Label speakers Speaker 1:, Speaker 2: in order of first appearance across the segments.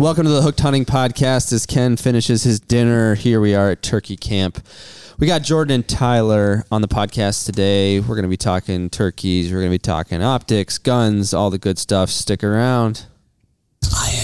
Speaker 1: Welcome to the Hooked Hunting Podcast. As Ken finishes his dinner, here we are at Turkey Camp. We got Jordan and Tyler on the podcast today. We're going to be talking turkeys. We're going to be talking optics, guns, all the good stuff. Stick around.
Speaker 2: I am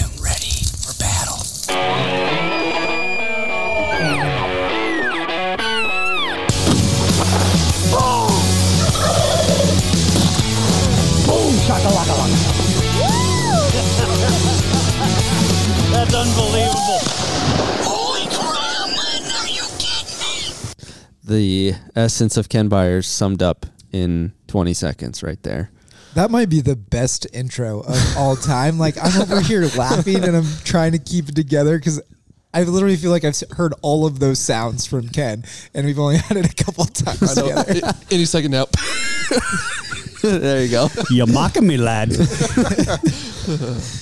Speaker 1: The essence of Ken Byers summed up in 20 seconds right there.
Speaker 3: That might be the best intro of all time. Like I'm over here laughing and I'm trying to keep it together because I literally feel like I've heard all of those sounds from Ken, and we've only had it a couple times
Speaker 4: I know.
Speaker 3: together.
Speaker 4: Any second now.
Speaker 1: there you go.
Speaker 5: You're mocking me, lad.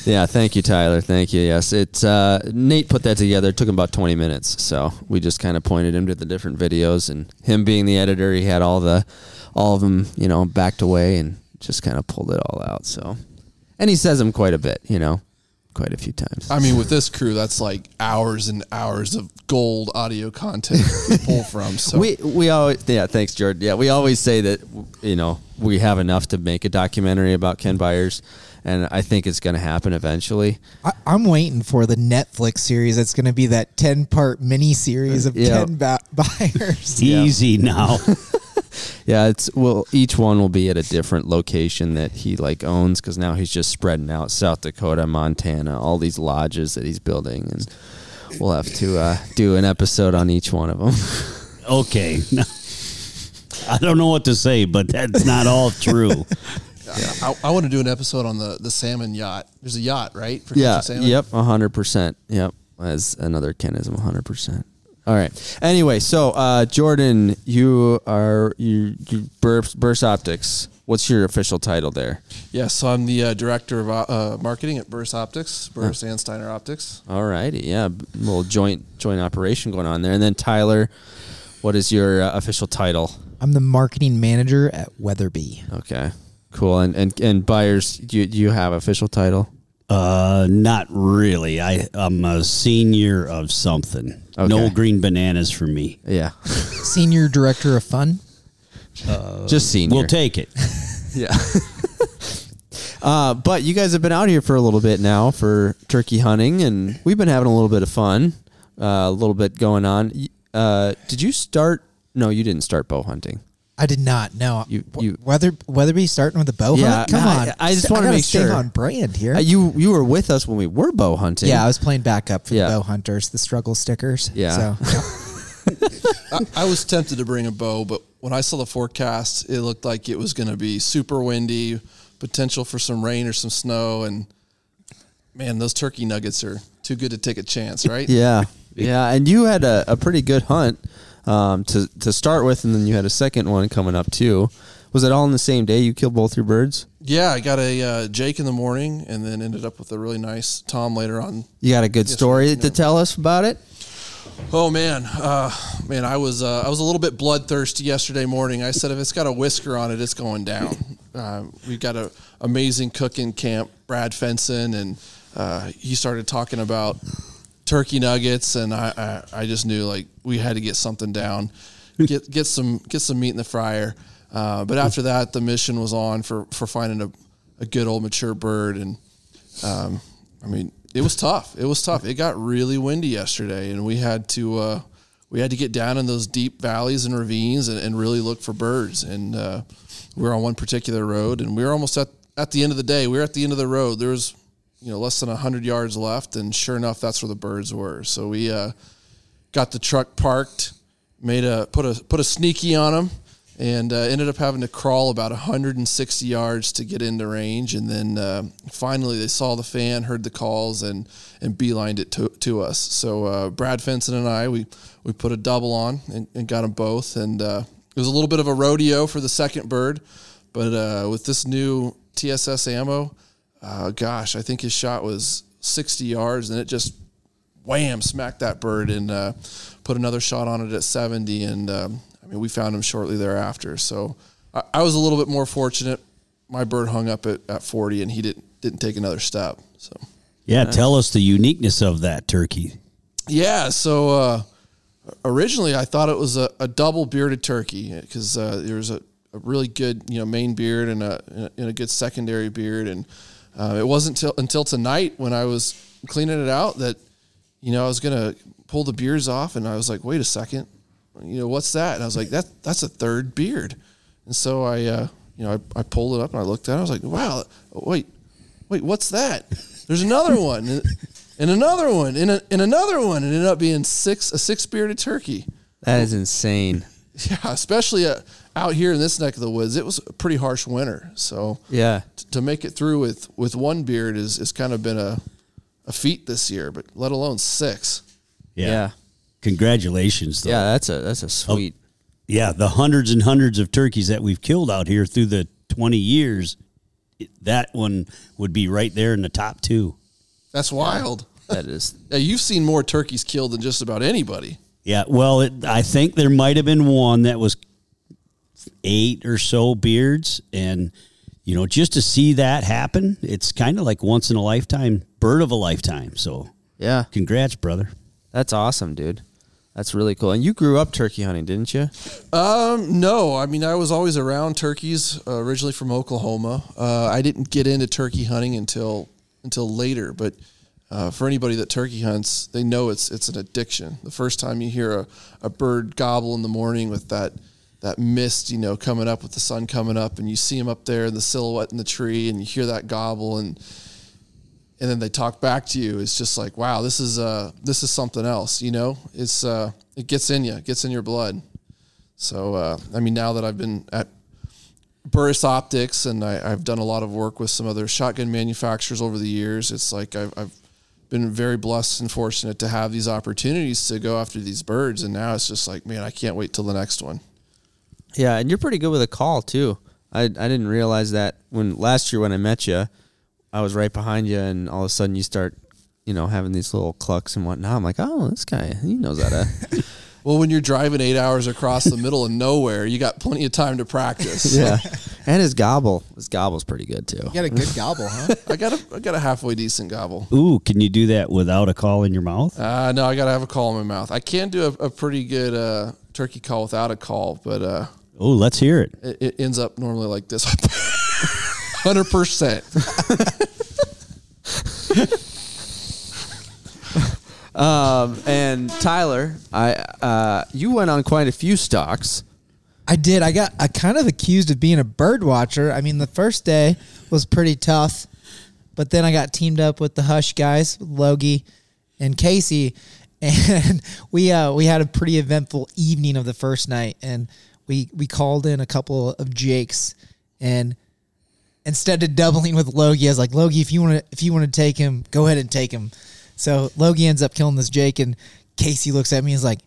Speaker 1: Yeah, thank you, Tyler. Thank you. Yes, it's uh, Nate put that together. It took him about twenty minutes, so we just kind of pointed him to the different videos, and him being the editor, he had all the, all of them, you know, backed away, and just kind of pulled it all out. So, and he says them quite a bit, you know, quite a few times.
Speaker 4: I mean, with this crew, that's like hours and hours of gold audio content to pull from. So
Speaker 1: we we always yeah thanks Jordan yeah we always say that you know we have enough to make a documentary about Ken Byers, and I think it's going to happen eventually.
Speaker 3: I, I'm waiting for the Netflix series. It's going to be that ten part mini series of
Speaker 1: Yeah.
Speaker 3: Ken ba- Byers.
Speaker 5: Easy now.
Speaker 1: Yeah, it's well, each one will be at a different location that he like owns because now he's just spreading out South Dakota, Montana, all these lodges that he's building, and we'll have to uh, do an episode on each one of them.
Speaker 5: Okay. I don't know what to say, but that's not all true.
Speaker 4: I, I want to do an episode on the, the salmon yacht. There's a yacht, right? For
Speaker 1: yeah,
Speaker 4: catching salmon?
Speaker 1: yep, hundred percent. Yep, as another Kenism, hundred percent. All right. Anyway, so uh, Jordan, you are you, you Burris, Burris Optics. What's your official title there?
Speaker 4: Yeah, so I'm the uh, director of uh, marketing at Burris Optics, Burris and Steiner Optics.
Speaker 1: All righty, yeah, b- little joint joint operation going on there. And then Tyler, what is your uh, official title?
Speaker 3: I'm the marketing manager at Weatherby.
Speaker 1: Okay, cool. And and and Byers, do you, do you have official title?
Speaker 5: Uh, not really. I I'm a senior of something.
Speaker 1: Okay.
Speaker 5: No green bananas for me.
Speaker 1: Yeah,
Speaker 3: Senior director of fun.
Speaker 1: Uh, just senior.
Speaker 5: We'll take it.
Speaker 1: yeah. uh, but you guys have been out here for a little bit now for turkey hunting, and we've been having a little bit of fun. Uh, a little bit going on. Uh, did you start? No, you didn't start bow hunting.
Speaker 3: I did not know.
Speaker 1: You-
Speaker 3: W-
Speaker 1: you-
Speaker 3: Weather Weatherby starting with a bow
Speaker 1: Yeah,
Speaker 3: hunt. Come
Speaker 1: I-
Speaker 3: on,
Speaker 1: I just wanna
Speaker 3: gotta
Speaker 1: make
Speaker 3: stay
Speaker 1: sure.
Speaker 3: on brand here.
Speaker 1: Uh, you you were with us when we were bow hunting.
Speaker 3: yeah, I was playing backup for
Speaker 1: Yeah.
Speaker 3: the bow hunters, the struggle stickers.
Speaker 1: Yeah.
Speaker 3: So
Speaker 4: I, I was tempted to bring a bow, but when I saw the forecast, it looked like it was going to be super windy, potential for some rain or some snow. And man, those turkey nuggets are too good to take a chance, right?
Speaker 1: Yeah, yeah, and you had a, a pretty good hunt um, to to start with, and then you had a second one coming up too. Was it all in the same day? You killed both your birds.
Speaker 4: Yeah, I got a uh, Jake in the morning, and then ended up with a really nice Tom later on.
Speaker 1: You got a good story to tell us about it.
Speaker 4: Oh man, uh, man, I was uh, I was a little bit bloodthirsty yesterday morning. I said if it's got a whisker on it, it's going down. Uh, we've got a amazing cook in camp, Brad Fenson, and uh, he started talking about turkey nuggets, and I, I I just knew like we had to get something down, get get some get some meat in the fryer. Uh, but after that, the mission was on for for finding a, a good old mature bird, and um, I mean, it was tough. It was tough. It got really windy yesterday, and we had to uh, we had to get down in those deep valleys and ravines and, and really look for birds. And uh, we were on one particular road, and we were almost at at the end of the day. We were at the end of the road. There was you know less than hundred yards left, and sure enough, that's where the birds were. So we uh, got the truck parked, made a put a put a sneaky on them, and uh, ended up having to crawl about 160 yards to get into range. And then uh, finally, they saw the fan, heard the calls, and and beelined it to, to us. So uh, Brad Fenson and I, we we put a double on and, and got them both. And uh, it was a little bit of a rodeo for the second bird, but uh, with this new TSS ammo, uh, gosh, I think his shot was 60 yards, and it just wham, smacked that bird and uh, put another shot on it at 70. And um, I mean, we found him shortly thereafter. So I, I was a little bit more fortunate. My bird hung up at, at 40 and he didn't, didn't take another step. So
Speaker 5: Yeah, tell us the uniqueness of that turkey.
Speaker 4: Yeah, so uh, originally I thought it was a, a double bearded turkey because uh, there was a, a really good you know main beard and a and a good secondary beard, and uh, it wasn't till until tonight when I was cleaning it out that you know I was gonna pull the beards off, and I was like, wait a second, you know what's that? And I was like, that that's a third beard, and so I uh, you know I, I pulled it up and I looked at it, I was like, wow, wait, wait, what's that? There's another one. And, another one, and, a, and another one, it ended up being six a six bearded turkey.
Speaker 1: That is insane.
Speaker 4: Yeah, especially uh, out here in this neck of the woods, it was a pretty harsh winter. So
Speaker 1: Yeah.
Speaker 4: t- to make it through with with one beard is is kind of been a a feat this year, but let alone six.
Speaker 5: Yeah.
Speaker 1: Yeah.
Speaker 5: Congratulations, though.
Speaker 1: Yeah, that's a that's a sweet.
Speaker 5: Yeah, the hundreds and hundreds of turkeys that we've killed out here through the 20 years, it- that one would be right there in the top two.
Speaker 4: That's wild.
Speaker 1: That is.
Speaker 4: Yeah, you've seen more turkeys killed than just about anybody.
Speaker 5: Yeah, well, it, I think there might have been one that was eight or so beards, and you know, just to see that happen, it's kind of like once in a lifetime, bird of a lifetime. So,
Speaker 1: Yeah.
Speaker 5: congrats, brother.
Speaker 1: That's awesome, dude. That's really cool. And you grew up turkey hunting, didn't you?
Speaker 4: Um, no, I mean I was always around turkeys. Uh, originally from Oklahoma. Uh, I didn't get into turkey hunting until until later. But uh, for anybody that turkey hunts, they know it's it's an addiction. The first time you hear a, a bird gobble in the morning with that that mist, you know, coming up with the sun coming up, and you see them up there in the silhouette in the tree, and you hear that gobble, and and then they talk back to you. It's just like, wow, this is uh this is something else. You know, it's uh it gets in you, it gets in your blood. So uh, I mean, now that I've been at Burris Optics and I, I've done a lot of work with some other shotgun manufacturers over the years, it's like I've, I've been very blessed and fortunate to have these opportunities to go after these birds. And now it's just like, man, I can't wait till the next one.
Speaker 1: Yeah, and you're pretty good with a call too. I I didn't realize that when last year when I met you, I was right behind you, and all of a sudden you start, you know, having these little clucks and whatnot. I'm like, oh, this guy, he knows how to.
Speaker 4: Well, when you're driving eight hours across the middle of nowhere, you got plenty of time to practice.
Speaker 1: yeah, and his gobble, his gobble's pretty good too.
Speaker 3: You got a good gobble, huh?
Speaker 4: I got a I got a halfway decent gobble.
Speaker 5: Ooh, can you do that without a call in your mouth?
Speaker 4: Uh, no, I got to have a call in my mouth. I can do a, a pretty good uh, turkey call without a call, but uh,
Speaker 5: Oh, let's hear it.
Speaker 4: it, it ends up normally like this. Hundred percent.
Speaker 1: Um, and Tyler, I uh, you went on quite a few stocks.
Speaker 3: I did. I got I kind of accused of being a bird watcher. I mean, the first day was pretty tough, but then I got teamed up with the Hush guys, Logie and Casey, and we uh, we had a pretty eventful evening of the first night, and we we called in a couple of Jakes, and instead of doubling with Logie, I was like, Logie, if you want to if you want to take him, go ahead and take him. So Logie ends up killing this Jake, and Casey looks at me and is like,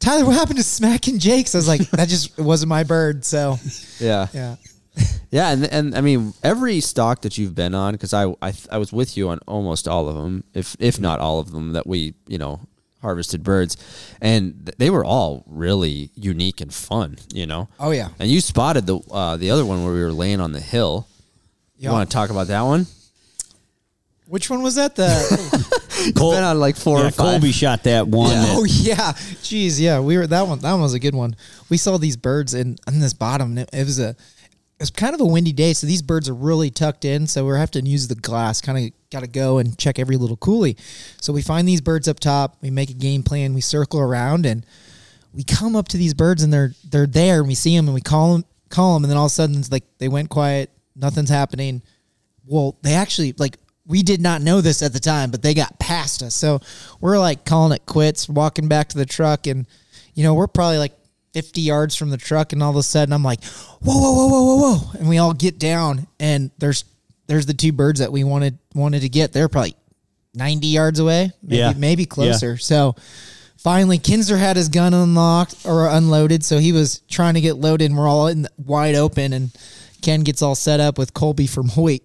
Speaker 3: Tyler, what happened to smacking Jakes? I was like, that just wasn't my bird. So
Speaker 1: Yeah,
Speaker 3: yeah.
Speaker 1: yeah, and and I mean every stock that you've been on, because I, I I was with you on almost all of them, if if not all of them that we you know harvested birds, and they were all really unique and fun. You know.
Speaker 3: Oh, yeah.
Speaker 1: And you spotted the uh, the other one where we were laying on the hill. You want to talk about that one?
Speaker 3: Which one was that? The
Speaker 5: Col-
Speaker 1: been on like four
Speaker 5: yeah,
Speaker 1: or five.
Speaker 5: Colby shot that one. that-
Speaker 3: oh yeah, jeez, yeah. We were that one. That one was a good one. We saw these birds in on this bottom. It, it was a it was kind of a windy day, so these birds are really tucked in. So we're having to use the glass. Kind of got to go and check every little coulee. So we find these birds up top. We make a game plan. We circle around and we come up to these birds and they're they're there and we see them and we call them call them and then all of a sudden it's like they went quiet. Nothing's happening. Well, they actually like we did not know this at the time, but they got past us. So we're like calling it quits, walking back to the truck, and you know we're probably like 50 yards from the truck, and all of a sudden I'm like, whoa, whoa, whoa, whoa, whoa, whoa, and we all get down, and there's there's the two birds that we wanted wanted to get. They're probably 90 yards away, maybe,
Speaker 5: Yeah.
Speaker 3: maybe closer. So finally, Kinzer had his gun unlocked or unloaded, so he was trying to get loaded, and we're all in the, wide open, and Ken gets all set up with Colby from Hoyt,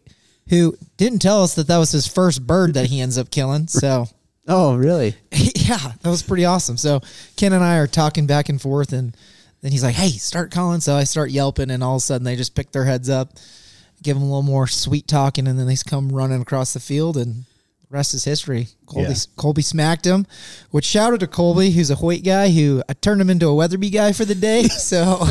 Speaker 3: who didn't tell us that that was his first bird that he ends up killing. So
Speaker 1: Oh, really?
Speaker 3: yeah, that was pretty awesome. So Ken and I are talking back and forth, and then he's like, "Hey, start calling." So I start yelping, and all of a sudden they just pick their heads up, give them a little more sweet talking, and then they come running across the field, and rest is history. Colby,
Speaker 5: Yeah.
Speaker 3: Colby smacked him. Which shout out to Colby, who's a Hoyt guy, who I turned him into a Weatherby guy for the day. So,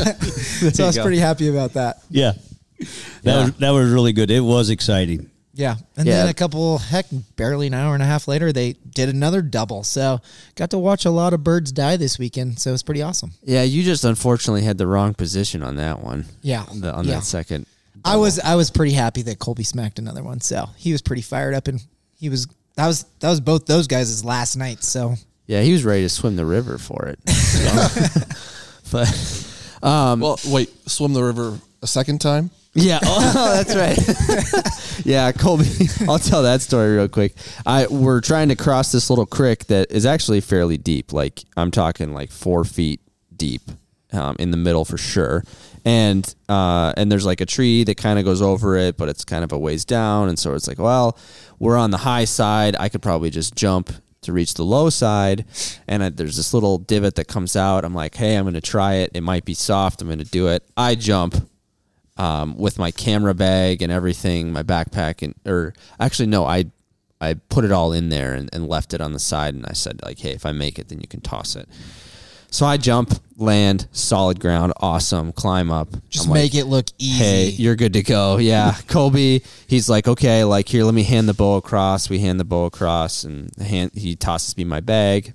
Speaker 3: so I was
Speaker 1: go.
Speaker 3: pretty happy about that.
Speaker 5: Yeah. That
Speaker 1: Yeah.
Speaker 5: was that was really good. It was exciting.
Speaker 3: Yeah. And
Speaker 1: Yeah.
Speaker 3: then a couple, heck, barely an hour and a half later, they did another double. So got to watch a lot of birds die this weekend. So it's pretty awesome.
Speaker 1: Yeah, you just unfortunately had the wrong position on that one.
Speaker 3: Yeah.
Speaker 1: The, on
Speaker 3: Yeah.
Speaker 1: that second.
Speaker 3: I was I was pretty happy that Colby smacked another one. So he was pretty fired up and he was that was that was both those guys' last night. So
Speaker 1: Yeah, he was ready to swim the river for it. So- but um,
Speaker 4: Well, wait, swim the river a second time?
Speaker 1: Yeah, oh, that's right. yeah, Colby. I'll tell that story real quick. I we're trying to cross this little creek that is actually fairly deep. Like I'm talking like four feet deep um, in the middle for sure. And uh, and there's like a tree that kind of goes over it, but it's kind of a ways down. And so it's like, well, we're on the high side. I could probably just jump to reach the low side. And I, there's this little divot that comes out. I'm like, hey, I'm going to try it. It might be soft. I'm going to do it. I jump um, with my camera bag and everything, my backpack, and or actually no, I I put it all in there and, and left it on the side, and I said like, hey, if I make it, then you can toss it. So I jump, land, solid ground, awesome, climb up.
Speaker 3: just
Speaker 1: I'm like,
Speaker 3: make it look easy.
Speaker 1: Hey, you're good to go. Yeah, Colby. He's like, okay, like here, let me hand the bow across. We hand the bow across, and hand, he tosses me my bag.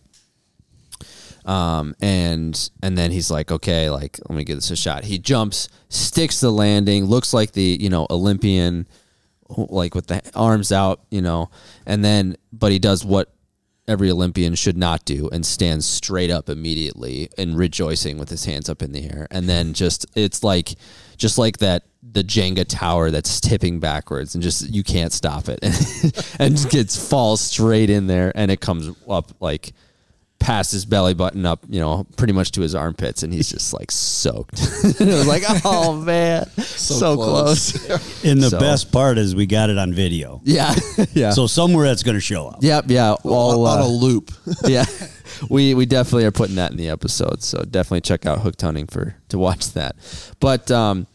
Speaker 1: Um, and and then he's like, okay, like let me give this a shot. He jumps, sticks the landing, looks like the you know Olympian, like with the arms out, you know, and then but he does what every Olympian should not do and stands straight up immediately and rejoicing with his hands up in the air. And then just it's like just like that the Jenga tower that's tipping backwards and just you can't stop it and just gets falls straight in there and it comes up like past his belly button up, you know, pretty much to his armpits, and he's just like soaked. it was like, oh man, so,
Speaker 4: close.
Speaker 1: close.
Speaker 5: And the
Speaker 1: So-
Speaker 5: best part is we got it on video.
Speaker 1: yeah, yeah.
Speaker 5: So somewhere that's going to show up.
Speaker 1: Yep, yeah. Well,
Speaker 4: on, on
Speaker 1: uh,
Speaker 4: a loop.
Speaker 1: yeah, we we definitely are putting that in the episode. So definitely check out Hooked Hunting for to watch that. But um,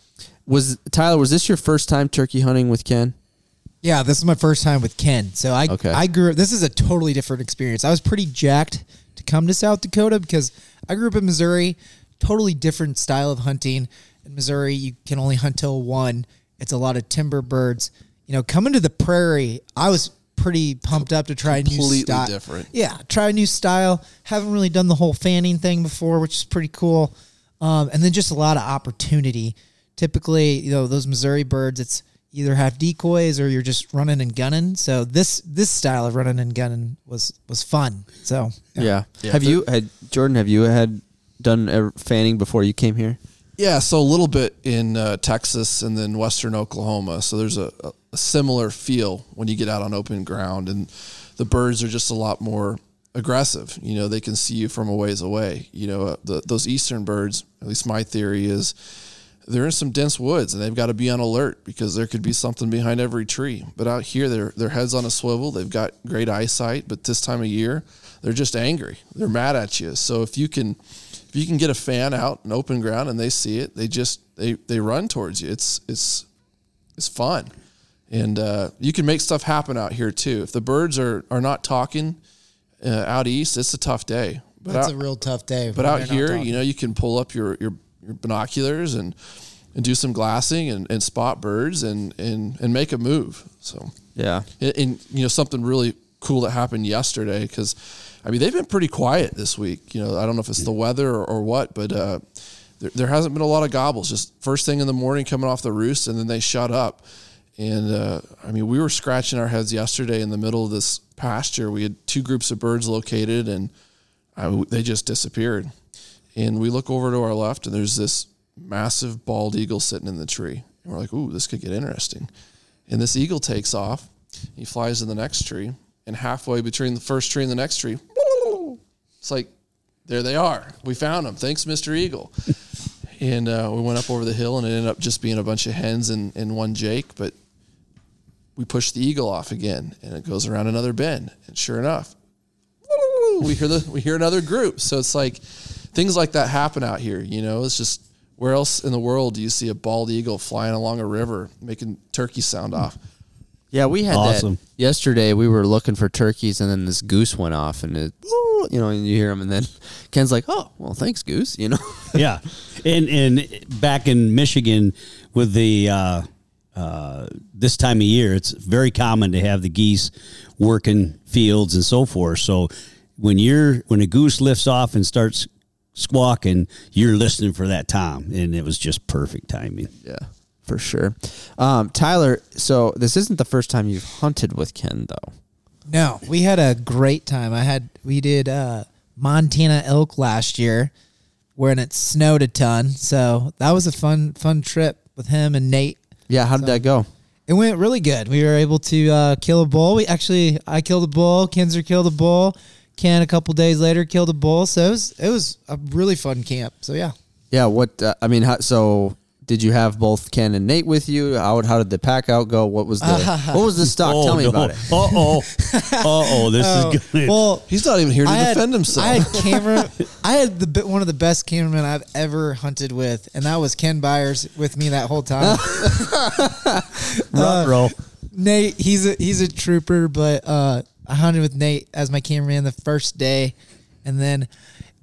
Speaker 1: was Tyler? Was this your first time turkey hunting with Ken?
Speaker 3: Yeah, this is my first time with Ken. So I
Speaker 1: Okay.
Speaker 3: I grew this is a totally different experience. I was pretty jacked to come to South Dakota because I grew up in Missouri, totally different style of hunting. In Missouri, you can only hunt till one. It's a lot of timber birds. You know, coming to the prairie, I was pretty pumped up to try a new
Speaker 4: Completely
Speaker 3: style.
Speaker 4: different.
Speaker 3: Yeah, try a new style. Haven't really done the whole fanning thing before, which is pretty cool. Um, and then just a lot of opportunity. Typically, you know, those Missouri birds, it's either have decoys or you're just running and gunning. So this this style of running and gunning was was fun. So
Speaker 1: Yeah.
Speaker 4: Yeah,
Speaker 1: have
Speaker 4: the-
Speaker 1: you had Jordan? Have you had done ever fanning before you came here?
Speaker 4: Yeah, so a little bit in uh, Texas and then western Oklahoma. So there's a, a, a similar feel when you get out on open ground, and the birds are just a lot more aggressive. You know, they can see you from a ways away. You know, uh, the, those eastern birds, at least my theory is, they're in some dense woods and they've got to be on alert because there could be something behind every tree. But out here, their their heads on a swivel. They've got great eyesight, but this time of year, they're just angry. They're mad at you. So if you can if you can get a fan out in open ground and they see it, they just they they run towards you. It's it's it's fun, and uh, you can make stuff happen out here too. If the birds are are not talking uh, out east, it's a tough day. But
Speaker 3: that's
Speaker 4: out,
Speaker 3: a real tough day.
Speaker 4: but out here, you know, you can pull up your your, your binoculars and and do some glassing and, and spot birds and, and and make a move. So
Speaker 1: Yeah.
Speaker 4: and, and you know something really cool that happened yesterday because I mean they've been pretty quiet this week. You know I don't know if it's the weather or, or what, but uh, there, there hasn't been a lot of gobbles. Just first thing in the morning coming off the roost, and then they shut up. And uh, I mean we were scratching our heads yesterday in the middle of this pasture. We had two groups of birds located, and I, they just disappeared. And we look over to our left, and there's this massive bald eagle sitting in the tree. And we're like, "Ooh, this could get interesting." And this eagle takes off. He flies to the next tree, and halfway between the first tree and the next tree, it's like, there they are. We found them. Thanks, Mr. Eagle. and uh, we went up over the hill, and it ended up just being a bunch of hens and, and one Jake. But we push the eagle off again, and it goes around another bend. And sure enough, we hear the we hear another group. So it's like things like that happen out here. You know, it's just where else in the world do you see a bald eagle flying along a river making turkey sound off?
Speaker 1: Yeah, we had
Speaker 5: Awesome.
Speaker 1: that yesterday. We were looking for turkeys, and then this goose went off, and it, you know, and you hear him, and then Ken's like, "Oh, well, thanks, goose." You know,
Speaker 5: yeah, and and back in Michigan with the uh, uh, this time of year, it's very common to have the geese working fields and so forth. So when you're when a goose lifts off and starts squawking, you're listening for that time, and it was just perfect timing.
Speaker 1: yeah, for sure. Um, Tyler, so this isn't the first time you've hunted with Ken, though.
Speaker 3: No, we had a great time. I had we did uh, Montana elk last year, when it snowed a ton. So that was a fun fun trip with him and Nate.
Speaker 1: Yeah, how did that go?
Speaker 3: It went really good. We were able to uh, kill a bull. We actually I killed a bull. Kinzer killed a bull. Ken a couple days later killed a bull. So it was it was a really fun camp. So yeah.
Speaker 1: Yeah, what uh, I mean, how, so did you have both Ken and Nate with you? How, how did the pack out go? What was the what was the stock? Tell me about it.
Speaker 5: Uh oh. Uh oh. This is good.
Speaker 3: Well,
Speaker 4: He's not even here to
Speaker 3: I had,
Speaker 4: defend himself.
Speaker 3: I had camera. I had the one of the best cameramen I've ever hunted with, and that was Ken Byers with me that whole time.
Speaker 5: Ruh-roh.
Speaker 3: Nate, he's a he's a trooper, but uh, I hunted with Nate as my cameraman the first day, and then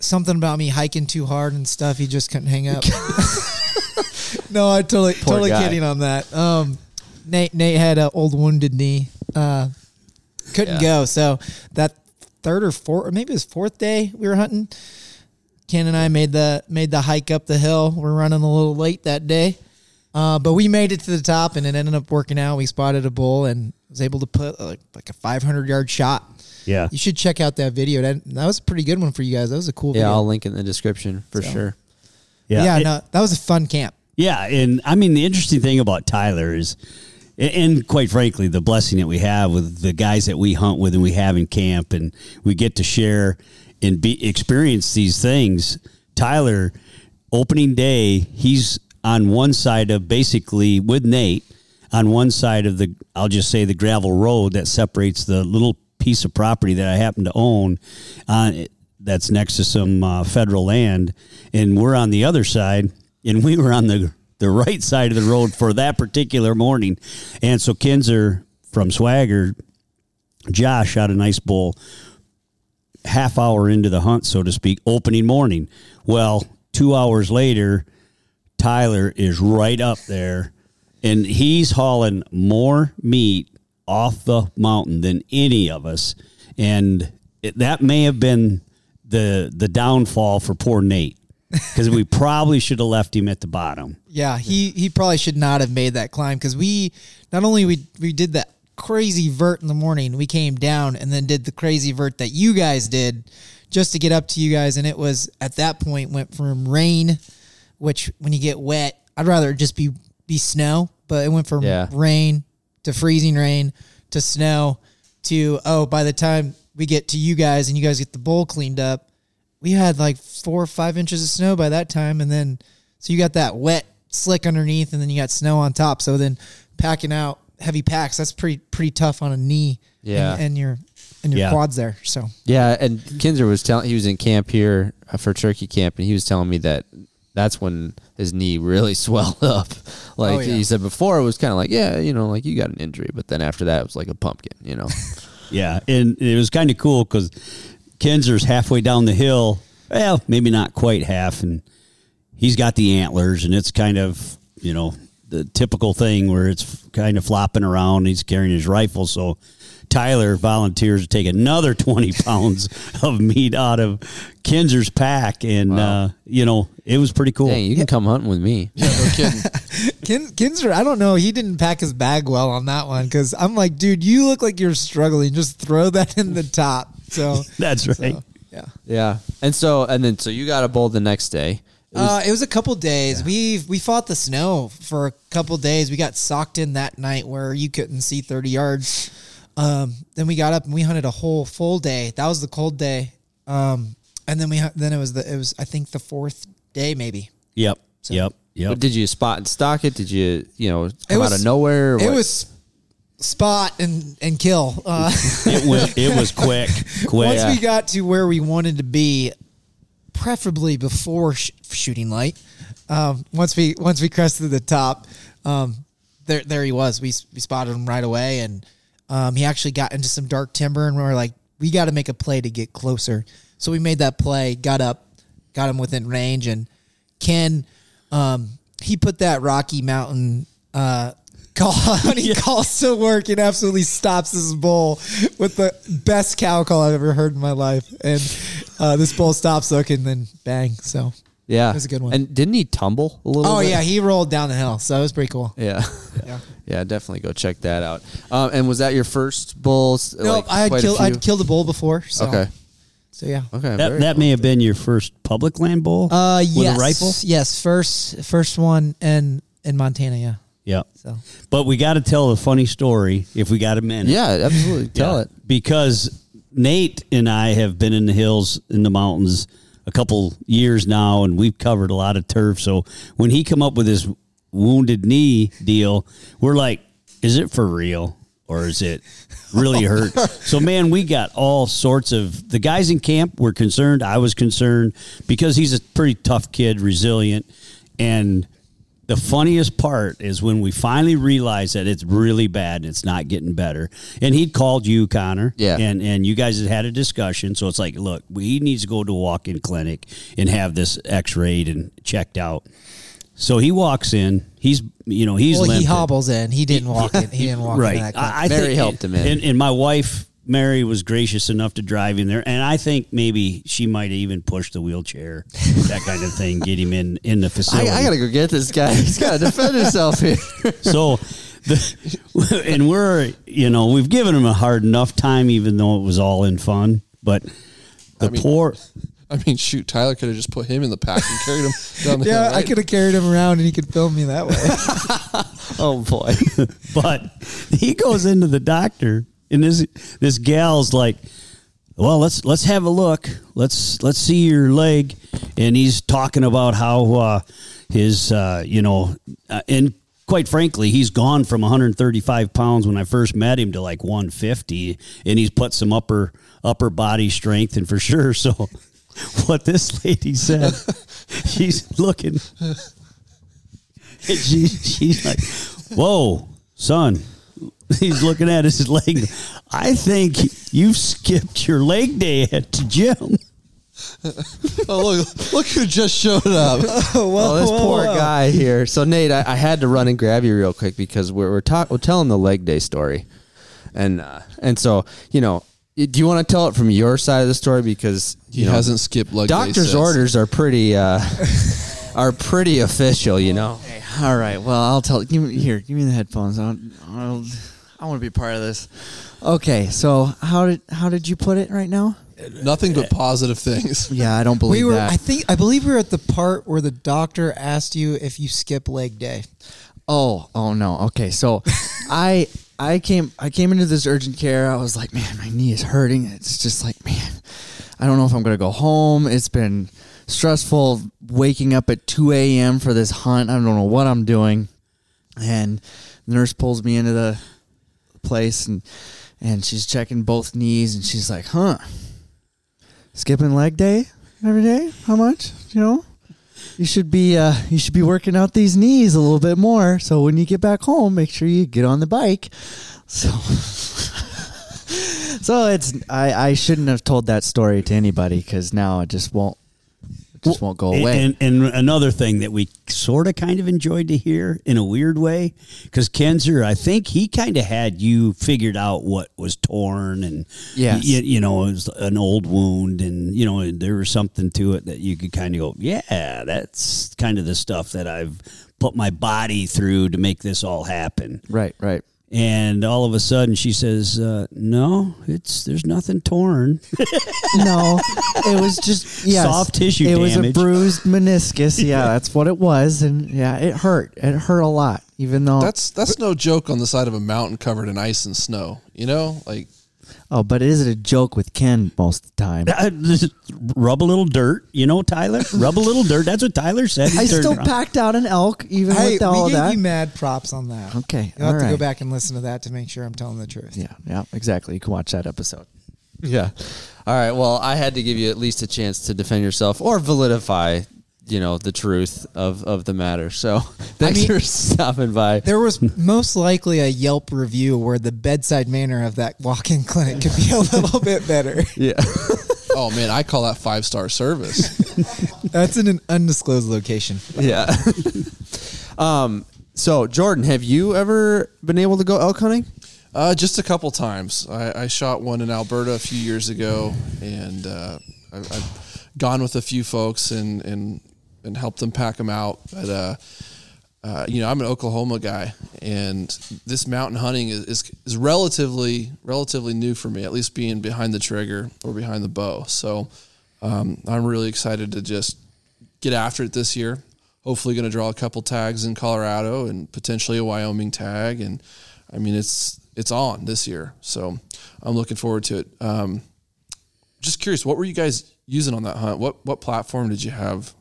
Speaker 3: something about me hiking too hard and stuff. He just couldn't hang up. no, I totally
Speaker 1: Poor
Speaker 3: totally
Speaker 1: guy.
Speaker 3: kidding on that. Um, Nate Nate had an old wounded knee. Uh, couldn't
Speaker 1: Yeah.
Speaker 3: go. So that third or fourth, or maybe it was fourth day we were hunting. Ken and I made the made the hike up the hill. We're running a little late that day, uh, but we made it to the top, and it ended up working out. We spotted a bull and was able to put uh, like, like a 500 yard shot.
Speaker 5: Yeah.
Speaker 3: You should check out that video. That that was a pretty good one for you guys. That was a cool
Speaker 1: Yeah,
Speaker 3: video.
Speaker 1: I'll link it in the description for
Speaker 3: So.
Speaker 1: sure.
Speaker 3: yeah,
Speaker 5: It-
Speaker 3: no, that was a fun camp.
Speaker 5: Yeah, and I mean the interesting thing about Tyler is, and quite frankly, the blessing that we have with the guys that we hunt with and we have in camp, and we get to share and be experience these things. Tyler, opening day, he's on one side of basically with Nate on one side of the I'll just say the gravel road that separates the little piece of property that I happen to own on that's next to some uh, federal land and we're on the other side and we were on the the right side of the road for that particular morning and so Kinzer from Swagger Josh shot a nice bull half hour into the hunt, so to speak, opening morning. Well, two hours later, Tyler is right up there and he's hauling more meat off the mountain than any of us. And it, that may have been the the downfall for poor Nate because we probably should have left him at the bottom.
Speaker 3: Yeah, he he probably should not have made that climb because we not only we we did that crazy vert in the morning, we came down and then did the crazy vert that you guys did just to get up to you guys, and it was at that point went from rain, which when you get wet, I'd rather just be be snow, but it went from
Speaker 1: Yeah.
Speaker 3: rain to freezing rain to snow to oh by the time we get to you guys and you guys get the bowl cleaned up we had like four or five inches of snow by that time and then so you got that wet slick underneath and then you got snow on top so then packing out heavy packs that's pretty pretty tough on a knee
Speaker 1: Yeah.
Speaker 3: and, and your and your
Speaker 5: Yeah.
Speaker 3: quads there so
Speaker 1: Yeah, and Kinzer was telling he was in camp here uh, for turkey camp, and he was telling me that that's when his knee really swelled up. Oh, like
Speaker 3: Oh, yeah.
Speaker 1: he said before, it was kind of like, yeah, you know, like you got an injury, but then after that, it was like a pumpkin, you know.
Speaker 5: Yeah, and it was kind of cool because Kinzer's halfway down the hill. Well, maybe not quite half, and he's got the antlers, and it's kind of you know the typical thing where it's kind of flopping around. He's carrying his rifle, so Tyler volunteers to take another twenty pounds of meat out of Kinzer's pack, and
Speaker 1: Wow.
Speaker 5: uh, you know it was pretty cool.
Speaker 1: Dang, you can come hunting with me.
Speaker 4: yeah, no kidding.
Speaker 3: Kin, Kinzer, I don't know. He didn't pack his bag well on that one because I'm like, dude, you look like you're struggling. Just throw that in the top. So,
Speaker 5: That's right.
Speaker 3: so, yeah.
Speaker 1: Yeah, and so and then so you got a bowl the next day. It was-
Speaker 3: uh, it was a couple days. We we fought the snow for a couple days. We got socked in that night where you couldn't see thirty yards. Um, then we got up and we hunted a whole full day. That was the cold day. Um, and then we then it was the it was I think the fourth day maybe.
Speaker 5: Yep. Yep. Yep.
Speaker 1: What, did you spot and stock it? Did you you know come
Speaker 3: was-
Speaker 1: out of nowhere? or
Speaker 3: It was spot and and kill. Uh,
Speaker 5: it went. It was quick. Quick.
Speaker 3: once we got to where we wanted to be, preferably before sh- shooting light. Um, once we once we crested the top, um, there there he was. We we spotted him right away, and um, he actually got into some dark timber, and we were like, we got to make a play to get closer. So we made that play, got up, got him within range, and Ken, um, he put that Rocky Mountain. Uh, Call when he calls to work and absolutely stops this bull with the best cow call I've ever heard in my life. And uh, this bull stops looking, then bang. So
Speaker 1: Yeah,
Speaker 3: It was a good one.
Speaker 1: And didn't he tumble a little?
Speaker 3: Oh
Speaker 1: bit?
Speaker 3: yeah, he rolled down the hill, so it was pretty cool.
Speaker 1: yeah,
Speaker 3: Yeah.
Speaker 1: yeah. Definitely go check that out. Um, and was that your first bull?
Speaker 3: No, I had killed. I'd killed a bull before. So,
Speaker 1: Okay,
Speaker 3: So yeah.
Speaker 1: okay.
Speaker 5: That, that
Speaker 1: cool.
Speaker 5: may have been your first public land bull
Speaker 3: Uh,
Speaker 5: with
Speaker 3: yes,
Speaker 5: a rifle.
Speaker 3: Yes, first first one in in Montana. Yeah.
Speaker 5: Yeah,
Speaker 3: So
Speaker 5: but we got to tell a funny story if we got a minute.
Speaker 1: Yeah, absolutely. Tell
Speaker 5: Yeah.
Speaker 1: it.
Speaker 5: because Nate and I have been in the hills in the mountains a couple years now, and we've covered a lot of turf. So when he come up with this wounded knee deal, we're like, "Is it for real or is it really hurt?" so man, we got all sorts of the guys in camp were concerned. I was concerned because he's a pretty tough kid, resilient, and the funniest part is when we finally realized that it's really bad and it's not getting better. And he'd called you, Connor.
Speaker 1: Yeah.
Speaker 5: And and you guys had had a discussion. So it's like, look, he needs to go to a walk in clinic and have this x rayed and checked out. So he walks in. He's you know, he's
Speaker 3: well, he hobbles in. He didn't walk in. He didn't walk in
Speaker 5: Right.
Speaker 3: that quick.
Speaker 5: I, I
Speaker 1: Mary
Speaker 5: think,
Speaker 1: helped him in.
Speaker 5: And, and my wife Mary was gracious enough to drive in there, and I think maybe she might even push the wheelchair, that kind of thing, get him in in the
Speaker 1: I,
Speaker 5: facility.
Speaker 1: I gotta go get this guy. He's gotta defend himself here.
Speaker 5: So, the, and we're you know we've given him a hard enough time, even though it was all in fun. But the
Speaker 4: I mean-
Speaker 5: poor,
Speaker 4: I mean, shoot, Tyler could have just put him in the pack and carried him down the hill.
Speaker 3: yeah, I could have carried him around and he could film me that way.
Speaker 1: oh boy.
Speaker 5: but he goes into the doctor, and this this gal's like, "Well, let's let's have a look. Let's let's see your leg." And he's talking about how uh, his uh, you know, uh, and quite frankly, he's gone from 135 pounds when I first met him to like 150, and he's put some upper upper body strength, and for sure. So, what this lady said, she's looking. She, she's like, "Whoa, son!" He's looking at his leg. I think you've skipped your leg day at the gym.
Speaker 4: Oh, look, look who just showed up.
Speaker 1: Oh, this poor guy here. So Nate, I, I had to run and grab you real quick because we're we're, talk, we're telling the leg day story, and uh, and so you know, do you want to tell it from your side of the story because
Speaker 4: He
Speaker 1: know,
Speaker 4: hasn't skipped leg day
Speaker 1: doctor's
Speaker 4: since.
Speaker 1: orders are pretty uh, are pretty official, you know.
Speaker 6: Okay, all right. Well, I'll tell. Give me here. Give me the headphones. I'll, I'll, I want to be part of this. Okay, so how did how did you put it right now?
Speaker 4: Nothing but uh, positive things.
Speaker 6: Yeah, I don't believe
Speaker 3: we were.
Speaker 6: that.
Speaker 3: I think. I believe we were at the part where the doctor asked you if you skip leg day.
Speaker 6: Oh, oh no. Okay, so I I came I came into this urgent care. I was like, man, my knee is hurting. It's just like, man, I don't know if I'm gonna go home. It's been stressful waking up at 2 a.m. for this hunt. I don't know what I'm doing. And the nurse pulls me into the place and and she's checking both knees and she's like, huh, skipping leg day every day? How much? You know? you should be uh, you should be working out these knees a little bit more. So when you get back home, make sure you get on the bike. So, so it's I, I shouldn't have told that story to anybody because now it just won't it just won't go away.
Speaker 5: And, and another thing that we sort of kind of enjoyed to hear in a weird way, because Kenzer, I think he kind of had you figured out what was torn and,
Speaker 6: Yes.
Speaker 5: you, you know, it was an old wound and, you know, there was something to it that you could kind of go, yeah, that's kind of the stuff that I've put my body through to make this all happen.
Speaker 6: right, right.
Speaker 5: And all of a sudden she says, uh, no, it's, there's nothing torn.
Speaker 6: No, it was just yes,
Speaker 5: Soft tissue
Speaker 6: It was a bruised meniscus. Yeah, that's what it was, and yeah, it hurt. It hurt a lot, even though
Speaker 4: That's that's no joke on the side of a mountain covered in ice and snow. You know, like
Speaker 6: oh, but it is a joke with Ken most of the time.
Speaker 5: Uh, just rub a little dirt, you know, Tyler. Rub a little dirt. That's what Tyler said. He
Speaker 6: I
Speaker 5: turned
Speaker 6: still
Speaker 5: around.
Speaker 6: packed out an elk, even
Speaker 3: Hey,
Speaker 6: with all
Speaker 3: we
Speaker 6: of
Speaker 3: gave
Speaker 6: that.
Speaker 3: you mad props on that.
Speaker 6: Okay,
Speaker 3: You'll have
Speaker 6: all
Speaker 3: to go
Speaker 6: right.
Speaker 3: back and listen to that to make sure I'm telling the truth.
Speaker 6: Yeah, yeah, exactly. You can watch that episode.
Speaker 1: Yeah. All right. Well, I had to give you at least a chance to defend yourself or validify you know the truth of of the matter. So thanks
Speaker 3: mean-
Speaker 1: for stopping by.
Speaker 3: There was most likely a Yelp review where the bedside manner of that walk-in clinic could be a little bit better.
Speaker 1: Yeah.
Speaker 4: Oh man, I call that five star service.
Speaker 3: That's in an undisclosed location.
Speaker 1: Yeah. um. So Jordan, have you ever been able to go elk hunting?
Speaker 4: Uh, just a couple times. I, I shot one in Alberta a few years ago, and uh, I, I've gone with a few folks and and and helped them pack them out. But uh, uh, you know, I'm an Oklahoma guy, and this mountain hunting is, is is relatively relatively new for me. At least being behind the trigger or behind the bow. So um, I'm really excited to just get after it this year. Hopefully, going to draw a couple tags in Colorado and potentially a Wyoming tag. And I mean, it's it's on this year, so I'm looking forward to it. Um, just curious, what were you guys using on that hunt? What what platform did you have?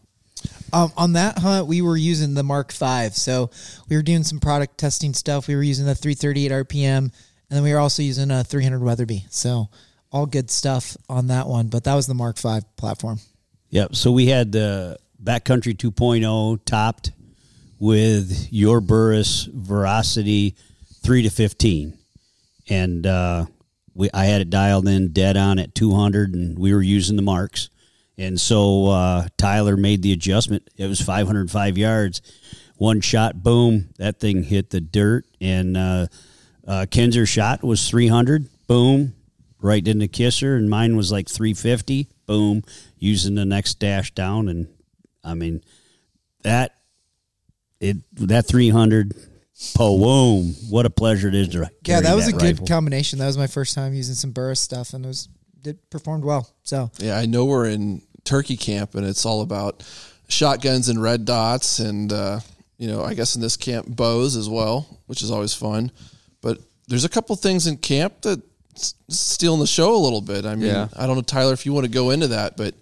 Speaker 3: Um, on that hunt, we were using the Mark V. So we were doing some product testing stuff. We were using the 338 RPM, and then we were also using a 300 Weatherby. So all good stuff on that one. But that was the Mark V platform.
Speaker 5: Yep. So we had the Backcountry 2.0 topped with your Burris Veracity 3 to 15. And uh, we I had it dialed in dead on at 200 and we were using the marks. And so uh, Tyler made the adjustment. It was 505 yards. One shot, boom, that thing hit the dirt. And uh, uh, Kinzer shot was 300, boom, right into Kisser. And mine was like 350, boom, using the next dash down. And I mean, that it that 300 boom what a pleasure it is to
Speaker 3: Yeah, that was a good
Speaker 5: rifle.
Speaker 3: combination. That was my first time using some Burris stuff, and it was it performed well. So
Speaker 4: Yeah, I know we're in turkey camp, and it's all about shotguns and red dots, and uh, you know, I guess in this camp bows as well, which is always fun. But there's a couple things in camp that s- stealing the show a little bit. I mean,
Speaker 1: Yeah.
Speaker 4: I don't know, Tyler, if you want to go into that, but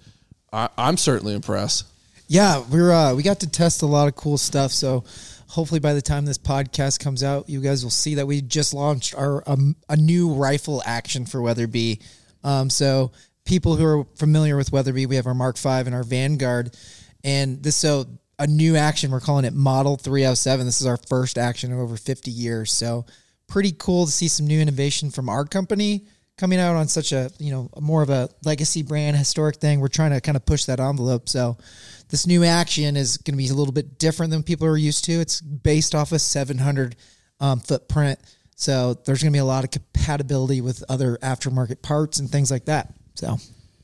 Speaker 4: I, I'm certainly impressed.
Speaker 3: Yeah, we're uh, we got to test a lot of cool stuff. So hopefully by the time this podcast comes out, you guys will see that we just launched our um, a new rifle action for Weatherby. Um, so people who are familiar with Weatherby, we have our Mark V and our Vanguard, and this so a new action. We're calling it Model 307. This is our first action in over 50 years. So pretty cool to see some new innovation from our company coming out on such a you know more of a legacy brand historic thing we're trying to kind of push that envelope so this new action is going to be a little bit different than people are used to it's based off a 700 um, footprint so there's going to be a lot of compatibility with other aftermarket parts and things like that so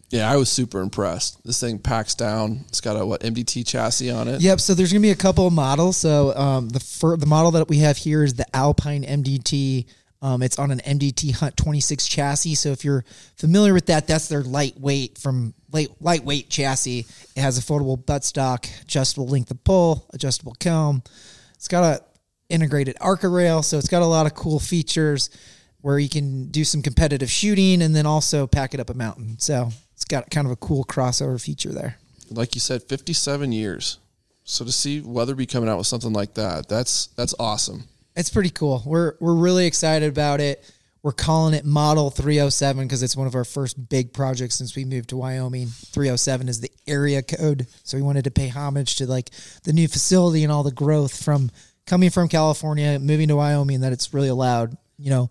Speaker 4: Yeah, I was super impressed. This thing packs down. It's got a what MDT chassis on it.
Speaker 3: Yep. So there's going to be a couple of models. So um, the fir- the model that we have here is the Alpine MDT. Um, it's on an MDT Hunt 26 chassis. So if you're familiar with that, that's their lightweight from light lightweight chassis. It has a foldable buttstock, adjustable length of pull, adjustable comb. It's got a integrated ARCA rail, so it's got a lot of cool features where you can do some competitive shooting and then also pack it up a mountain. So it's got kind of a cool crossover feature there.
Speaker 4: Like you said, 57 years. So to see Weatherby coming out with something like that, that's that's awesome.
Speaker 3: It's pretty cool. We're we're really excited about it. We're calling it Model 307 because it's one of our first big projects since we moved to Wyoming. 307 is the area code, so we wanted to pay homage to like the new facility and all the growth from coming from California, moving to Wyoming. And that it's really allowed. You know,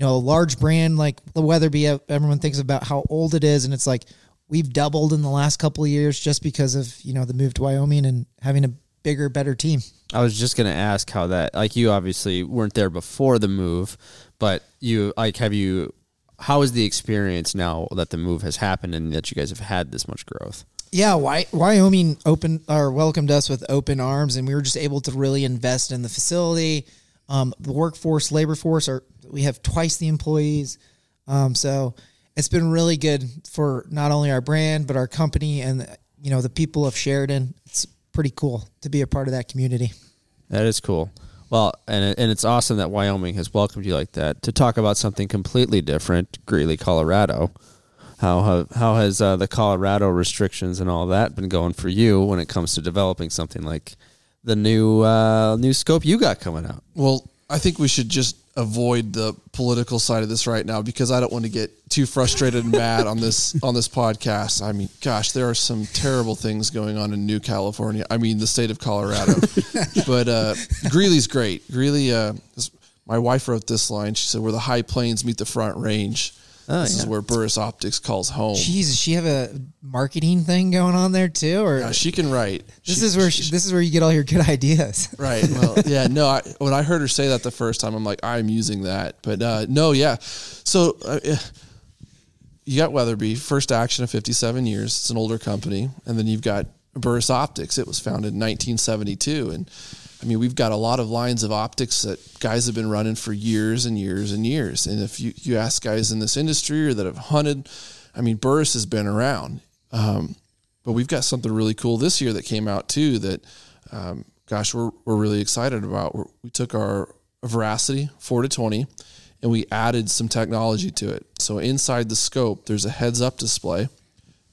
Speaker 3: you know, a large brand like the Weatherby. Everyone thinks about how old it is, and it's like we've doubled in the last couple of years just because of you know the move to Wyoming and having a bigger, better team.
Speaker 1: I was just gonna ask how that like you obviously weren't there before the move, but you like have you how is the experience now that the move has happened and that you guys have had this much growth?
Speaker 3: Yeah, Wy- Wyoming opened or welcomed us with open arms, and we were just able to really invest in the facility, um, the workforce, labor force. Are we have twice the employees, um, so it's been really good for not only our brand but our company and you know the people of Sheridan. It's pretty cool to be a part of that community.
Speaker 1: That is cool. Well, and and it's awesome that Wyoming has welcomed you like that to talk about something completely different, Greeley, Colorado. How have, how has uh, the Colorado restrictions and all that been going for you when it comes to developing something like the new uh, new scope you got coming out?
Speaker 4: Well, I think we should just avoid the political side of this right now because I don't want to get too frustrated and mad on this on this podcast. I mean, gosh, there are some terrible things going on in New California. I mean, the state of Colorado. but uh, Greeley's great. Greeley, uh, my wife wrote this line. She said, "Where the high plains meet the front range,
Speaker 1: Oh,
Speaker 4: this is where Burris Optics calls home."
Speaker 3: Does she have a marketing thing going on there too, or
Speaker 4: Uh, she can write.
Speaker 3: this
Speaker 4: She-
Speaker 3: is where
Speaker 4: she-
Speaker 3: she, this is where you get all your good ideas.
Speaker 4: Right. Well, yeah. No. I, when I heard her say that the first time, I'm like, I'm using that. But uh, no, yeah. So uh, you got Weatherby, first action of 57 years. It's an older company, and then you've got Burris Optics. It was founded in 1972, and I mean, we've got a lot of lines of optics that guys have been running for years and years and years. And if you you ask guys in this industry or that have hunted, I mean, Burris has been around. Um, but we've got something really cool this year that came out too that um, gosh we're, we're really excited about we're, we took our veracity 4 to 20 and we added some technology to it so inside the scope there's a heads up display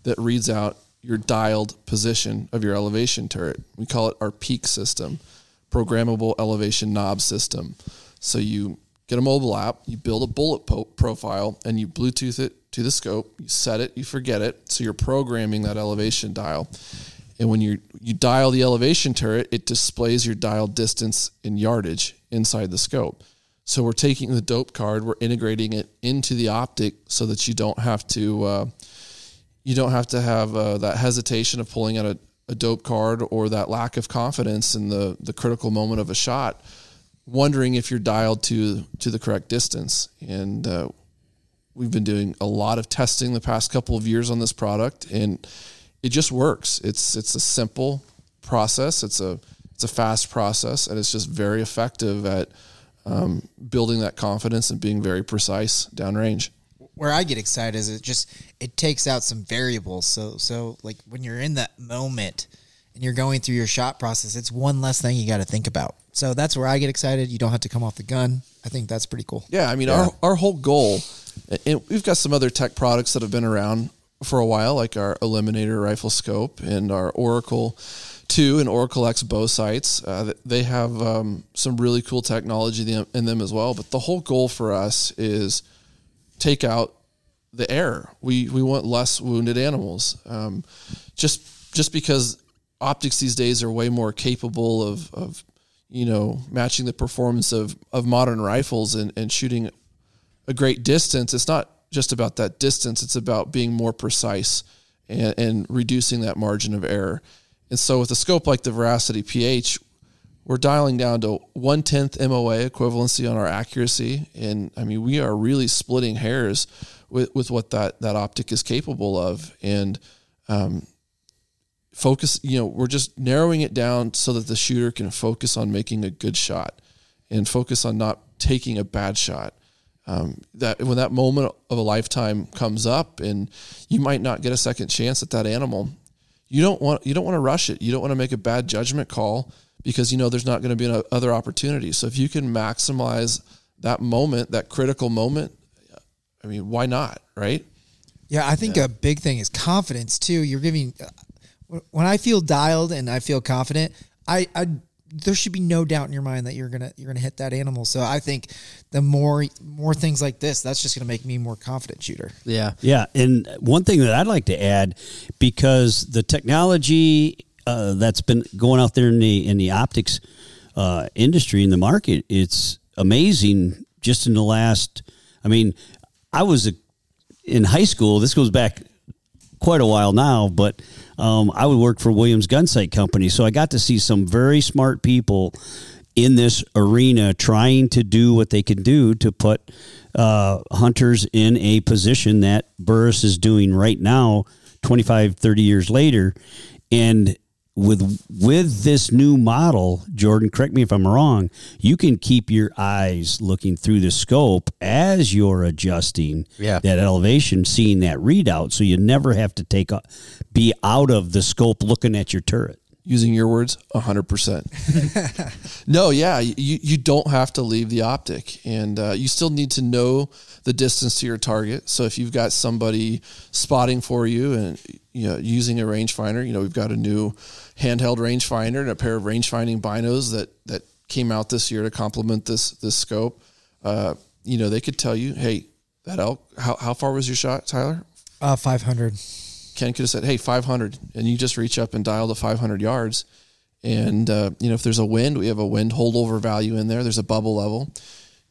Speaker 4: that reads out your dialed position of your elevation turret we call it our PEK system programmable elevation knob system. So you get a mobile app you build a bullet po- profile and you bluetooth it to the scope you set it you forget it so you're programming that elevation dial. And when you you dial the elevation turret it displays your dialed distance in yardage inside the scope. So we're taking the dope card we're integrating it into the optic so that you don't have to uh, you don't have to have uh, that hesitation of pulling out a, a dope card or that lack of confidence in the the critical moment of a shot wondering if you're dialed to to the correct distance. And uh, we've been doing a lot of testing the past couple of years on this product and it just works. It's it's a simple process. It's a it's a fast process and it's just very effective at um, building that confidence and being very precise downrange
Speaker 3: Where I get excited is it just it takes out some variables. So so like when you're in that moment and you're going through your shot process, it's one less thing you got to think about. So that's where I get excited. You don't have to come off the gun. I think that's pretty cool.
Speaker 4: Yeah, I mean, our our whole goal, and we've got some other tech products that have been around for a while, like our Eliminator rifle scope and our Oracle Two and Oracle X bow sights. Uh, they have um, some really cool technology in them as well. But the whole goal for us is take out the error. We we want less wounded animals. Um, just just because optics these days are way more capable of of you know matching the performance of of modern rifles and and shooting a great distance. It's not just about that distance. It's about being more precise and, and reducing that margin of error. And so with a scope like the Veracity PH, we're dialing down to one tenth MOA equivalency on our accuracy, and I mean we are really splitting hairs with, with what that that optic is capable of, and um, focus. You know, we're just narrowing it down so that the shooter can focus on making a good shot, and focus on not taking a bad shot. Um, that when that moment of a lifetime comes up, and you might not get a second chance at that animal, you don't want you don't want to rush it. You don't want to make a bad judgment call because you know there's not going to be ano- other opportunities. So if you can maximize that moment, that critical moment, I mean, why not, right?
Speaker 3: Yeah, I think a big thing is confidence too. You're giving uh, when I feel dialed and I feel confident, I, I there should be no doubt in your mind that you're gonna you're gonna hit that animal. So I think the more more things like this, that's just gonna make me more confident shooter.
Speaker 6: Yeah.
Speaker 5: Yeah, and one thing that I'd like to add, because the technology uh, that's been going out there in the in the optics uh, industry in the market, it's amazing. Just in the last, I mean, I was a, in high school. This goes back quite a while now, but um, I would work for Williams Gunsight Company, so I got to see some very smart people in this arena trying to do what they can do to put uh, hunters in a position that Burris is doing right now, 25, 30 years later. And with with this new model, Jordan, correct me if I'm wrong, you can keep your eyes looking through the scope as you're adjusting
Speaker 6: Yeah.
Speaker 5: that elevation, seeing that readout, so you never have to take a, be out of the scope looking at your turret.
Speaker 4: Using your words, hundred percent. No, yeah, you you don't have to leave the optic, and uh, you still need to know the distance to your target. So if you've got somebody spotting for you and you know using a rangefinder, you know we've got a new handheld rangefinder and a pair of rangefinding binos that that came out this year to complement this this scope, uh, you know, they could tell you, hey, that elk, how, how far was your shot, Tyler?
Speaker 3: Uh, 500.
Speaker 4: Ken could have said, "Hey, 500," and you just reach up and dial to 500 yards. And uh, you know, if there's a wind, we have a wind holdover value in there. There's a bubble level.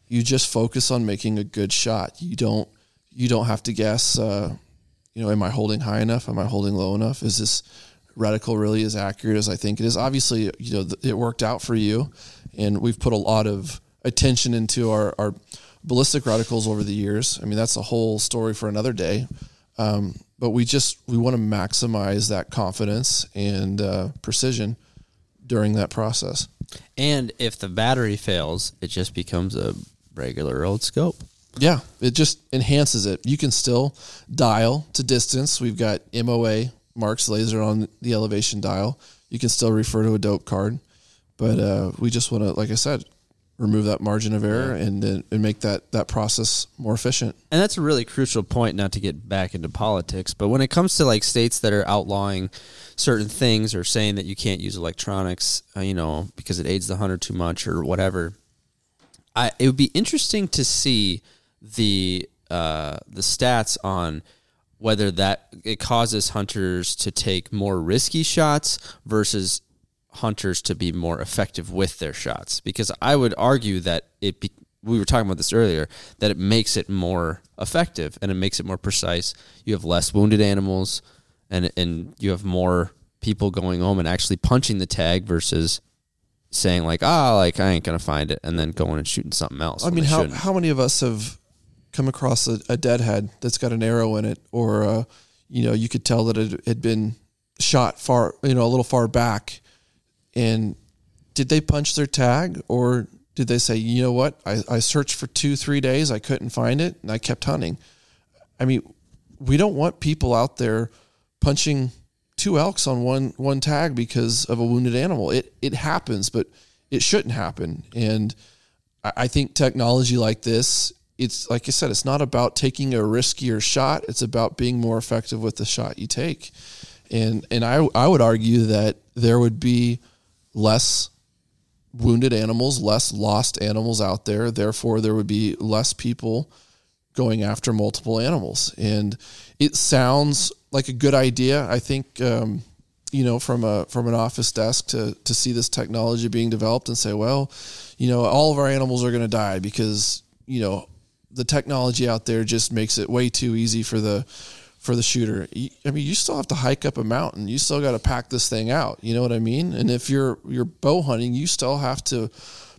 Speaker 4: You just focus on making a good shot. You don't you don't have to guess. Uh, you know, am I holding high enough? Am I holding low enough? Is this reticle really as accurate as I think it is? Obviously, you know, th- it worked out for you, and we've put a lot of attention into our, our ballistic reticles over the years. I mean, that's a whole story for another day. Um, but we just we want to maximize that confidence and uh, precision during that process.
Speaker 1: And if the battery fails, it just becomes a regular old scope.
Speaker 4: Yeah, it just enhances it. You can still dial to distance. We've got MOA marks laser on the elevation dial. You can still refer to a dope card, but uh, we just want to, like I said, remove that margin of error and and and make that that process more efficient.
Speaker 1: And that's a really crucial point, not to get back into politics, but when it comes to like states that are outlawing certain things or saying that you can't use electronics, uh, you know, because it aids the hunter too much or whatever, I it would be interesting to see the uh, the stats on whether that it causes hunters to take more risky shots versus hunters to be more effective with their shots because I would argue that it be, we were talking about this earlier that it makes it more effective and it makes it more precise. You have less wounded animals and and you have more people going home and actually punching the tag versus saying like ah like I ain't gonna find it and then going and shooting something else.
Speaker 4: I mean, how
Speaker 1: shouldn't.
Speaker 4: how many of us have come across a, a deadhead that's got an arrow in it, or uh, you know, you could tell that it had been shot far, you know, a little far back, and did they punch their tag, or did they say, you know what, I, I searched for two three days, I couldn't find it, and I kept hunting. I mean, we don't want people out there punching two elks on one one tag because of a wounded animal. It it happens, but it shouldn't happen. And I think technology like this, it's like I said, it's not about taking a riskier shot. It's about being more effective with the shot you take. And and I I would argue that there would be less wounded animals, less lost animals out there. Therefore, there would be less people going after multiple animals. And it sounds like a good idea. I think, um, you know, from a from an office desk to to see this technology being developed and say, well, you know, all of our animals are going to die because you know the technology out there just makes it way too easy for the for the shooter. I mean, you still have to hike up a mountain. You still got to pack this thing out. You know what I mean? And if you're you're bow hunting, you still have to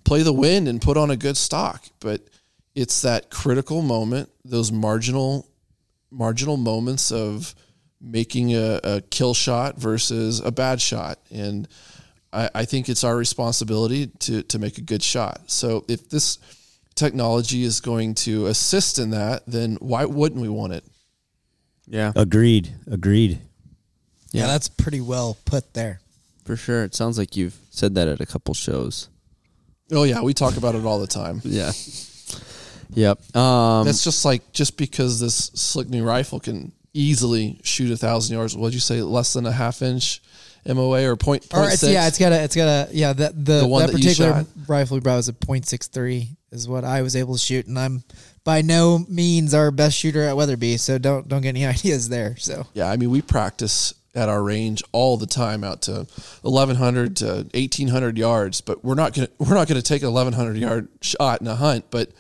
Speaker 4: play the wind and put on a good stock. But it's that critical moment, those marginal marginal moments of making a, a kill shot versus a bad shot. And I, I think it's our responsibility to to make a good shot. So if this technology is going to assist in that, then why wouldn't we want it?
Speaker 1: yeah,
Speaker 5: Agreed. Agreed.
Speaker 3: Yeah, that's pretty well put there.
Speaker 1: for sure. It sounds like you've said that at a couple shows.
Speaker 4: Oh yeah, we talk about it all the time.
Speaker 1: Yeah. Yep. Um,
Speaker 4: That's just like just because this slick new rifle can easily shoot a thousand yards. What'd you say? Less than a half inch MOA or point
Speaker 3: Or it's,
Speaker 4: six?
Speaker 3: yeah, it's got a, it's got a, yeah, that the,
Speaker 4: The one
Speaker 3: that
Speaker 4: that you
Speaker 3: particular
Speaker 4: shot.
Speaker 3: rifle we brought was a .63 is what I was able to shoot, and I'm by no means our best shooter at Weatherby, so don't don't get any ideas there. So
Speaker 4: Yeah, I mean, we practice at our range all the time out to 1100 to 1800 yards, but we're not going to we're not going to take an 1100 yard shot in a hunt, but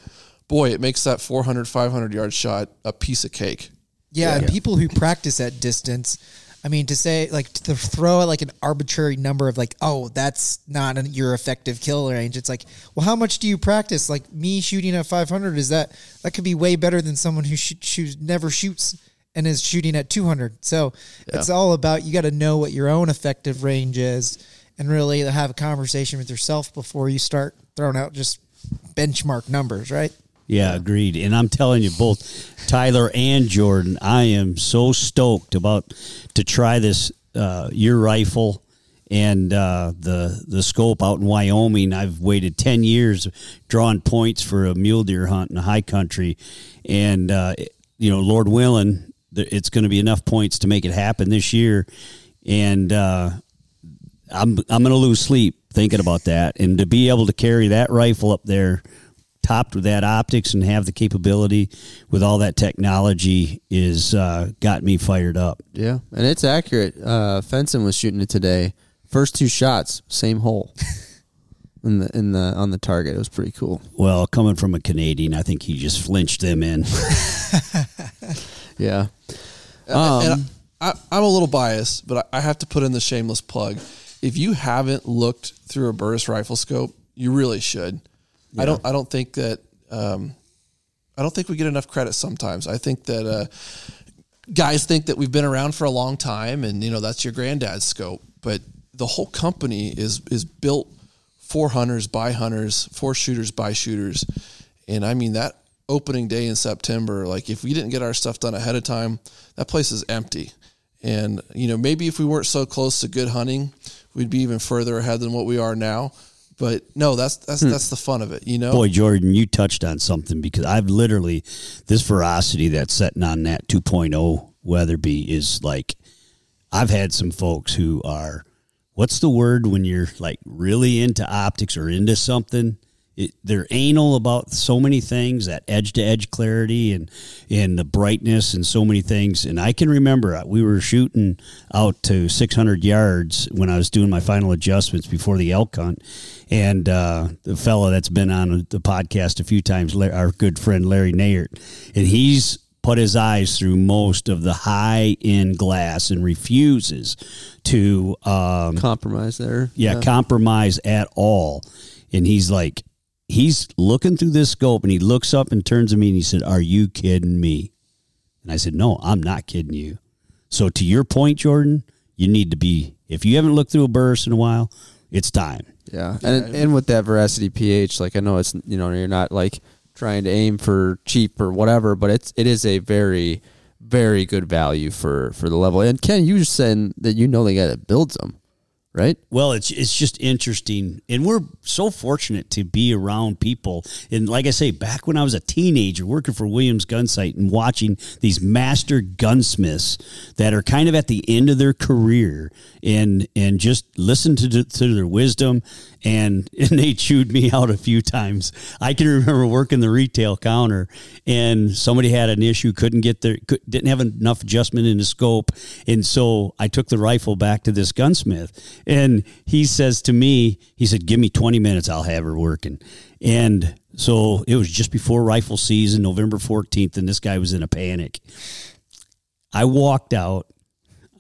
Speaker 4: boy, it makes that 400 500 yard shot a piece of cake.
Speaker 3: yeah, and people who practice at distance, I mean, to say like to throw like an arbitrary number of like, oh, that's not an, your effective kill range. It's like, well, how much do you practice? Like me shooting at 500 is that that could be way better than someone who shoot, shoots never shoots and is shooting at 200. So it's all about you got to know what your own effective range is and really have a conversation with yourself before you start throwing out just benchmark numbers, right?
Speaker 5: Yeah, agreed. And I'm telling you, both Tyler and Jordan, I am so stoked about to try this uh, your rifle and uh, the the scope out in Wyoming. I've waited ten years drawing points for a mule deer hunt in the high country, and uh, you know, Lord willing, it's going to be enough points to make it happen this year. And uh, I'm I'm going to lose sleep thinking about that, and to be able to carry that rifle up there, topped with that optics, and have the capability with all that technology is uh, got me fired up.
Speaker 1: Yeah, and it's accurate. Uh, Fenson was shooting it today. First two shots, same hole in the in the on the target. It was pretty cool.
Speaker 5: Well, coming from a Canadian, I think he just flinched them in.
Speaker 1: Yeah.
Speaker 4: Uh, and
Speaker 1: Um,
Speaker 4: I, I'm a little biased, but I I have to put in the shameless plug. If you haven't looked through a Burris rifle scope, you really should. I don't. I don't think that. Um, I don't think we get enough credit sometimes. I think that uh, guys think that we've been around for a long time, and you know that's your granddad's scope. But the whole company is is built for hunters by hunters, for shooters by shooters, and I mean that opening day in September. Like if we didn't get our stuff done ahead of time, that place is empty. And you know maybe if we weren't so close to good hunting, we'd be even further ahead than what we are now. But no, that's that's hmm. that's the fun of it, you know.
Speaker 5: Boy, Jordan, you touched on something because I've literally this Veracity that's setting on that 2.0 Weatherby is like I've had some folks who are what's the word when you're like really into optics or into something it, they're anal about so many things that edge to edge clarity and and the brightness and so many things and i can remember uh, we were shooting out to 600 yards when i was doing my final adjustments before the elk hunt and uh, the fellow that's been on the podcast a few times our good friend larry nayert and he's put his eyes through most of the high end glass and refuses to um,
Speaker 1: compromise there.
Speaker 5: yeah, compromise at all. And he's like, he's looking through this scope and he looks up and turns to me and he said, Are you kidding me? And I said, No, I'm not kidding you. So to your point, Jordan, you need to be, if you haven't looked through a Burris in a while, it's time.
Speaker 1: Yeah, and and with that Veracity PH, like I know it's you know you're not like trying to aim for cheap or whatever, but it's it is a very very good value for for the level. And Ken, you just said that you know the guy that builds them, right?
Speaker 5: Well, it's it's just interesting, and we're so fortunate to be around people. And like I say, back when I was a teenager, working for Williams Gunsight and watching these master gunsmiths that are kind of at the end of their career, and and just listen to to their wisdom, and and they chewed me out a few times. I can remember working the retail counter, and somebody had an issue, couldn't get could, didn't have enough adjustment in the scope, and so I took the rifle back to this gunsmith, and he says to me, he said, "Give me twenty minutes, I'll have her working," and so it was just before rifle season, November fourteenth, and this guy was in a panic. I walked out.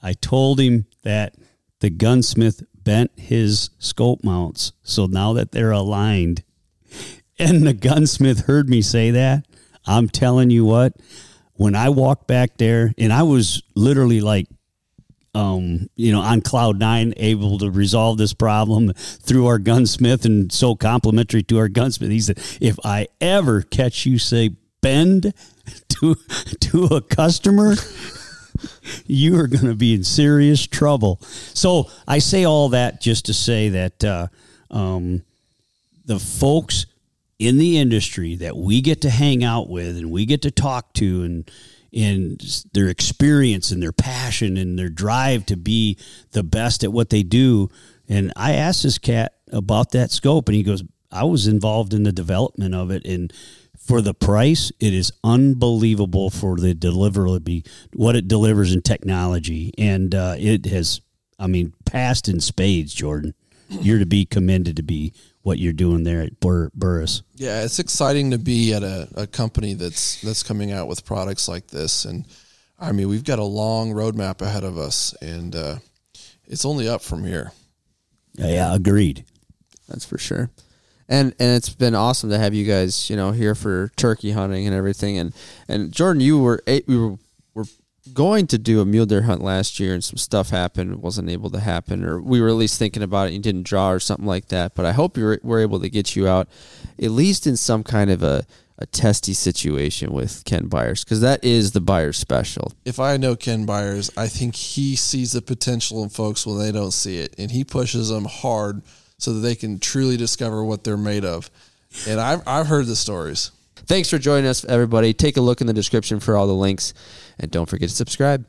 Speaker 5: I told him that the gunsmith bent his scope mounts. So now that they're aligned, and the gunsmith heard me say that, I'm telling you what, when I walked back there, and I was literally like, um, you know, on cloud nine, able to resolve this problem through our gunsmith, and so complimentary to our gunsmith. He said, "If I ever catch you say bend to to a customer, you are going to be in serious trouble." So I say all that just to say that uh, um, the folks in the industry that we get to hang out with and we get to talk to and and their experience and their passion and their drive to be the best at what they do. And I asked this cat about that scope and he goes, I was involved in the development of it and for the price, it is unbelievable for the deliverability, what it delivers in technology. And uh, it has, I mean, passed in spades, Jordan. You're to be commended to be what you're doing there at Bur- Burris.
Speaker 4: Yeah, it's exciting to be at a, a company that's that's coming out with products like this, and I mean we've got a long roadmap ahead of us, and uh, it's only up from here.
Speaker 5: Yeah, yeah, agreed.
Speaker 1: That's for sure. And and it's been awesome to have you guys, you know, here for turkey hunting and everything. And and Jordan, you were eight, we were were going to do a mule deer hunt last year, and some stuff happened, wasn't able to happen, or we were at least thinking about it. and didn't draw or something like that. But I hope you were, were able to get you out, at least in some kind of a a testy situation with Ken Byers, because that is the Byers special.
Speaker 4: If I know Ken Byers, I think he sees the potential in folks when they don't see it, and he pushes them hard so that they can truly discover what they're made of. And I've I've heard the stories.
Speaker 1: Thanks for joining us, everybody. Take a look in the description for all the links, and don't forget to subscribe.